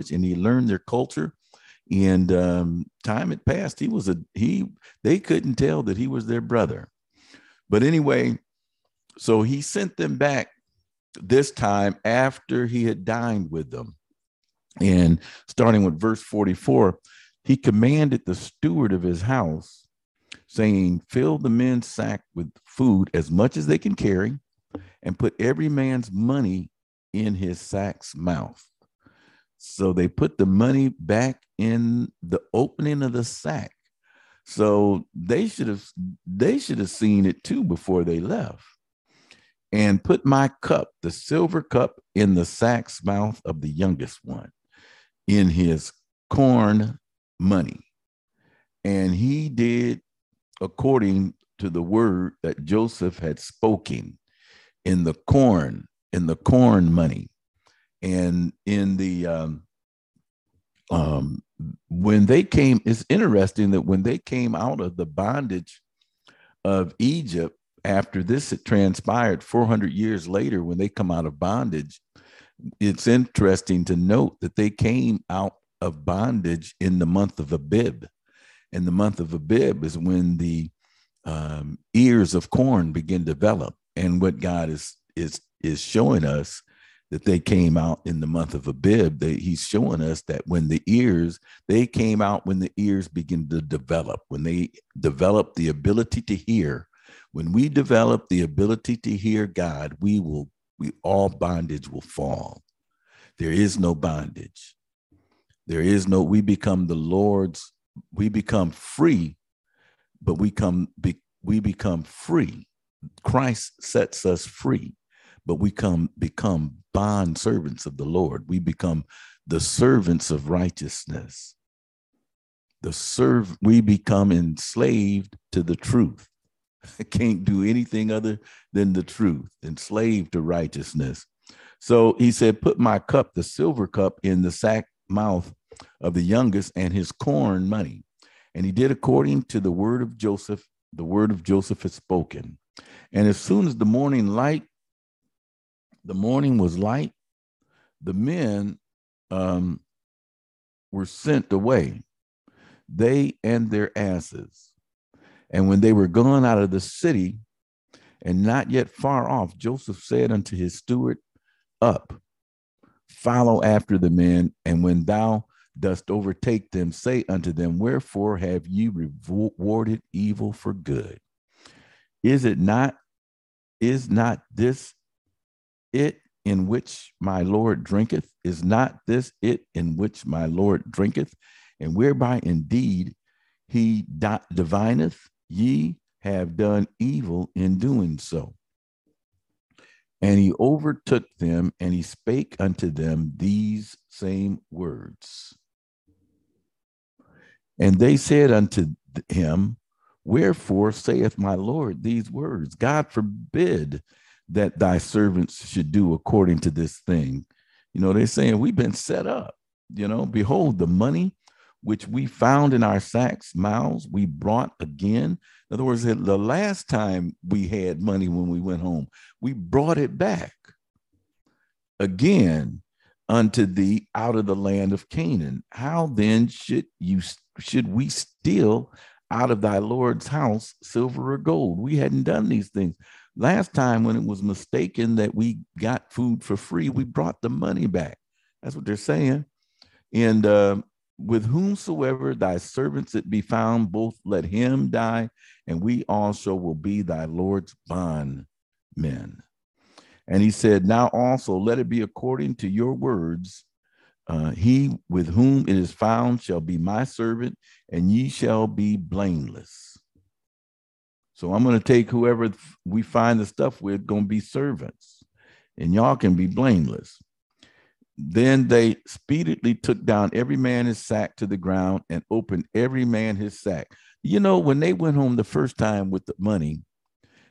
language and he learned their culture. And um, time had passed. He was a he. They couldn't tell that he was their brother. But anyway, so he sent them back this time after he had dined with them. And starting with verse 44, he commanded the steward of his house, saying, Fill the men's sack with food as much as they can carry, and put every man's money in his sack's mouth. So they put the money back in the opening of the sack. So they should have they should have seen it too before they left. And put my cup, the silver cup, in the sack's mouth of the youngest one, in his corn money. And he did according to the word that Joseph had spoken in the corn, in the corn money. And in the um, um, when they came, it's interesting that when they came out of the bondage of Egypt, after this had transpired 400 years later, when they come out of bondage, it's interesting to note that they came out of bondage in the month of Abib. And the month of Abib is when the um, ears of corn begin to develop. And what God is is is showing us that they came out in the month of Abib. That he's showing us that when the ears, they came out when the ears begin to develop, when they develop the ability to hear. When we develop the ability to hear God, we will, we all bondage will fall. There is no bondage. There is no, we become the Lord's, we become free, but we come be, we become free. Christ sets us free but we come become bond servants of the Lord. We become the servants of righteousness. The serve we become enslaved to the truth. I can't do anything other than the truth, enslaved to righteousness. So he said, Put my cup, the silver cup, in the sack mouth of the youngest and his corn money. And he did according to the word of Joseph, the word of Joseph had spoken. And as soon as the morning light the morning was light. The men um, were sent away, they and their asses. And when they were gone out of the city and not yet far off, Joseph said unto his steward, Up, follow after the men, and when thou dost overtake them, say unto them, Wherefore have ye rewarded evil for good? Is it not, is not this it in which my Lord drinketh? Is not this it in which my Lord drinketh? And whereby indeed he divineth, ye have done evil in doing so. And he overtook them and he spake unto them these same words. And they said unto him, Wherefore saith my Lord these words? God forbid that thy servants should do according to this thing. You know, they're saying we've been set up. You know, behold, the money which we found in our sacks, mouths, we brought again. In other words, the last time we had money when we went home, we brought it back again unto thee out of the land of Canaan. How then should you should we steal out of thy Lord's house silver or gold? We hadn't done these things. Last time, when it was mistaken that we got food for free, we brought the money back. That's what they're saying. And uh, with whomsoever thy servants it be found, both let him die, and we also will be thy Lord's bondmen. And he said, Now also let it be according to your words. Uh, he with whom it is found shall be my servant, and ye shall be blameless. So I'm going to take whoever we find the stuff with, going to be servants, and y'all can be blameless. Then they speedily took down every man his sack to the ground and opened every man his sack. You know, when they went home the first time with the money,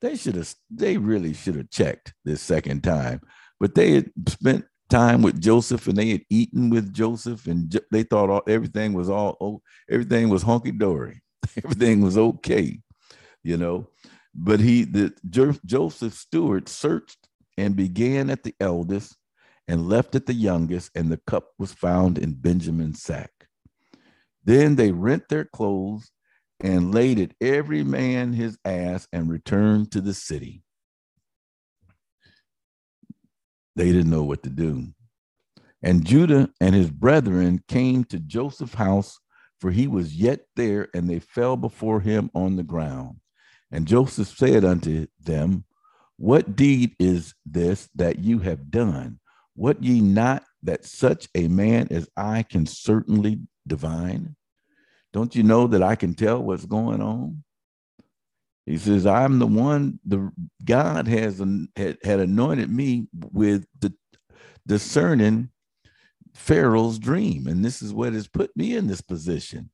they should have, they really should have checked this second time. But they had spent time with Joseph and they had eaten with Joseph and they thought all, everything was all, everything was hunky dory. Everything was okay you know. But he, the Joseph steward searched and began at the eldest and left at the youngest, and the cup was found in Benjamin's sack. Then they rent their clothes and laid it every man his ass and returned to the city. They didn't know what to do. And Judah and his brethren came to Joseph's house, for he was yet there, and they fell before him on the ground. And Joseph said unto them, What deed is this that you have done? What ye not that such a man as I can certainly divine? Don't you know that I can tell what's going on? He says, I'm the one, the God has had, had anointed me with the discerning Pharaoh's dream. And this is what has put me in this position.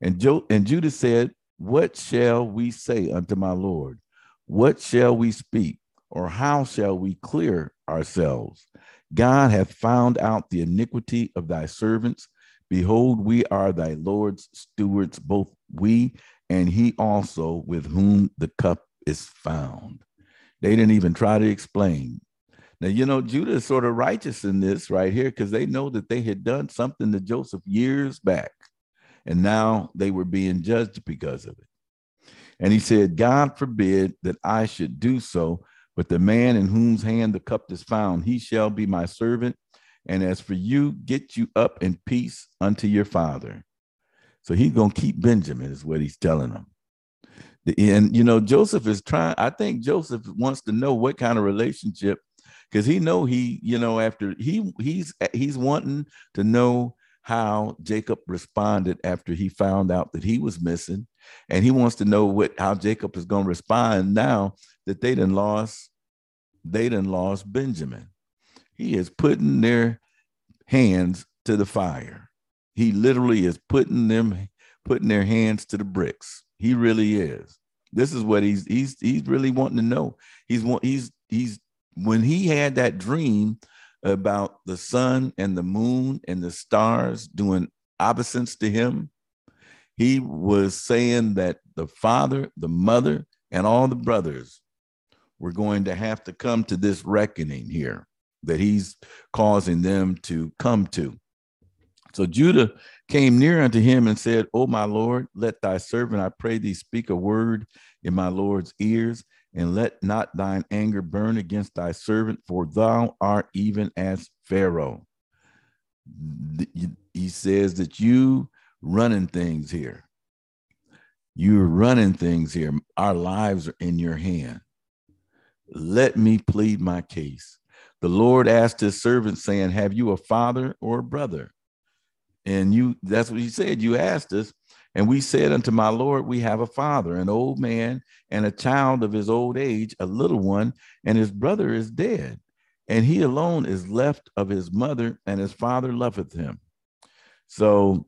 And, jo- and Judah said, What shall we say unto my Lord? What shall we speak? Or how shall we clear ourselves? God hath found out the iniquity of thy servants. Behold, we are thy Lord's stewards, both we and he also with whom the cup is found. They didn't even try to explain. Now, you know, Judah is sort of righteous in this right here because they know that they had done something to Joseph years back, and now they were being judged because of it. And he said, God forbid that I should do so, but the man in whose hand the cup is found, he shall be my servant. And as for you, get you up in peace unto your father. So he's going to keep Benjamin, is what he's telling them. And, you know, Joseph is trying, I think Joseph wants to know what kind of relationship, because he know he, you know, after he he's he's wanting to know how Jacob responded after he found out that he was missing. And he wants to know what how Jacob is going to respond now that they done lost, they done lost Benjamin. He is putting their hands to the fire. He literally is putting them putting their hands to the bricks. He really is. This is what he's he's he's really wanting to know. He's he's he's when he had that dream about the sun and the moon and the stars doing obeisance to him, he was saying that the father, the mother, and all the brothers were going to have to come to this reckoning here that he's causing them to come to. So Judah came near unto him and said, O my Lord, let thy servant, I pray thee, speak a word in my Lord's ears, and let not thine anger burn against thy servant, for thou art even as Pharaoh. He says that you running things here. You're running things here. Our lives are in your hand. Let me plead my case. The Lord asked his servant, saying, Have you a father or a brother? And you, that's what he said. You asked us, and we said unto my Lord, We have a father, an old man, and a child of his old age, a little one, and his brother is dead. And he alone is left of his mother, and his father loveth him. So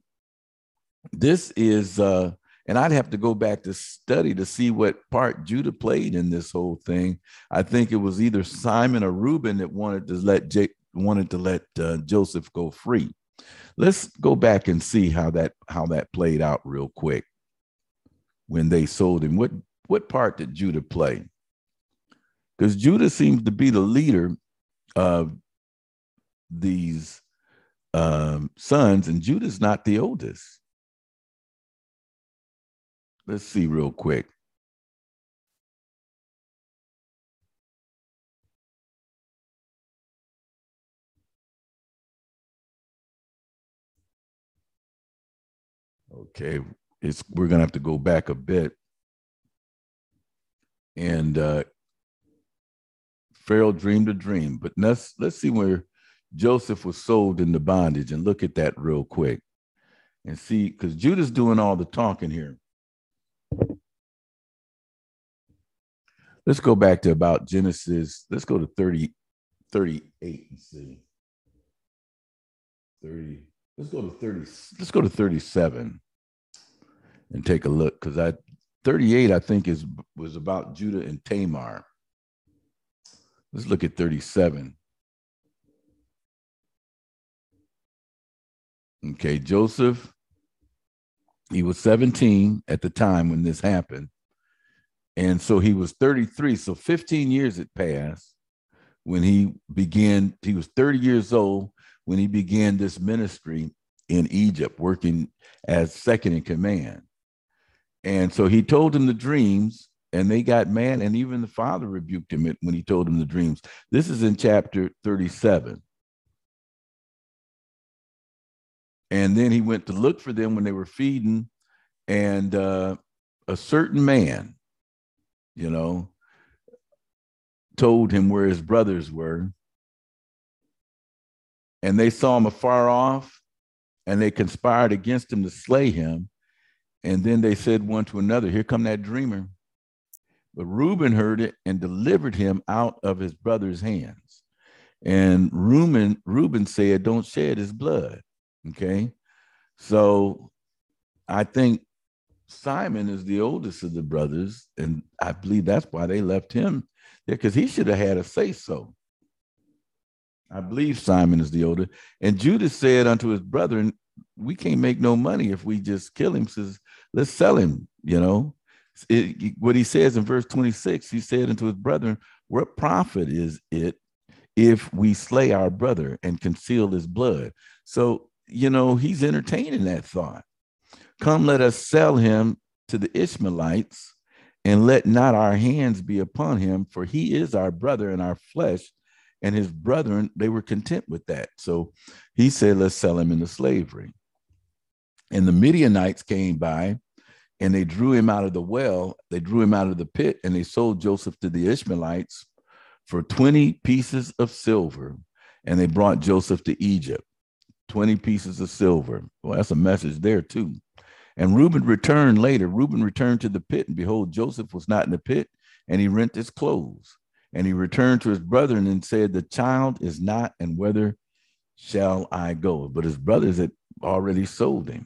this is uh and I'd have to go back to study to see what part Judah played in this whole thing. I think it was either Simon or Reuben that wanted to let Jake wanted to let uh, Joseph go free. Let's go back and see how that how that played out real quick when they sold him. What what part did Judah play? Because Judah seems to be the leader of these um, sons, and Judah's not the oldest. Let's see real quick. Okay, it's we're gonna have to go back a bit. And uh Pharaoh dreamed a dream, but let's let's see where Joseph was sold into bondage and look at that real quick and see because Judah's doing all the talking here. Let's go back to about Genesis. Let's go to 30, 38 and see. 30. Let's go to 30. Let's go to 37 and take a look because I 38, I think, is was about Judah and Tamar. Let's look at 37. Okay, Joseph, he was 17 at the time when this happened. And so he was 33. So 15 years had passed when he began, he was 30 years old when he began this ministry in Egypt, working as second in command. And so he told him the dreams, and they got mad, and even the father rebuked him when he told him the dreams. This is in chapter 37. And then he went to look for them when they were feeding, and uh, a certain man, you know, told him where his brothers were. And they saw him afar off, and they conspired against him to slay him. And then they said one to another, Here come that dreamer. But Reuben heard it and delivered him out of his brother's hands. And Reuben, Reuben said, Don't shed his blood. Okay. So I think Simon is the oldest of the brothers. And I believe that's why they left him there because he should have had a say so. I believe Simon is the older. And Judah said unto his brethren, We can't make no money if we just kill him. Says, Let's sell him, you know. It, what he says in verse 26, he said unto his brethren, What profit is it if we slay our brother and conceal his blood? So you know, he's entertaining that thought. Come, let us sell him to the Ishmaelites, and let not our hands be upon him, for he is our brother and our flesh. And his brethren, they were content with that. So he said, Let's sell him into slavery. And the Midianites came by and they drew him out of the well, they drew him out of the pit, and they sold Joseph to the Ishmaelites for 20 pieces of silver. And they brought Joseph to Egypt. 20 pieces of silver. Well, that's a message there too. And Reuben returned later. Reuben returned to the pit, and behold, Joseph was not in the pit, and he rent his clothes. And he returned to his brethren and said, The child is not, and whither shall I go? But his brothers had already sold him.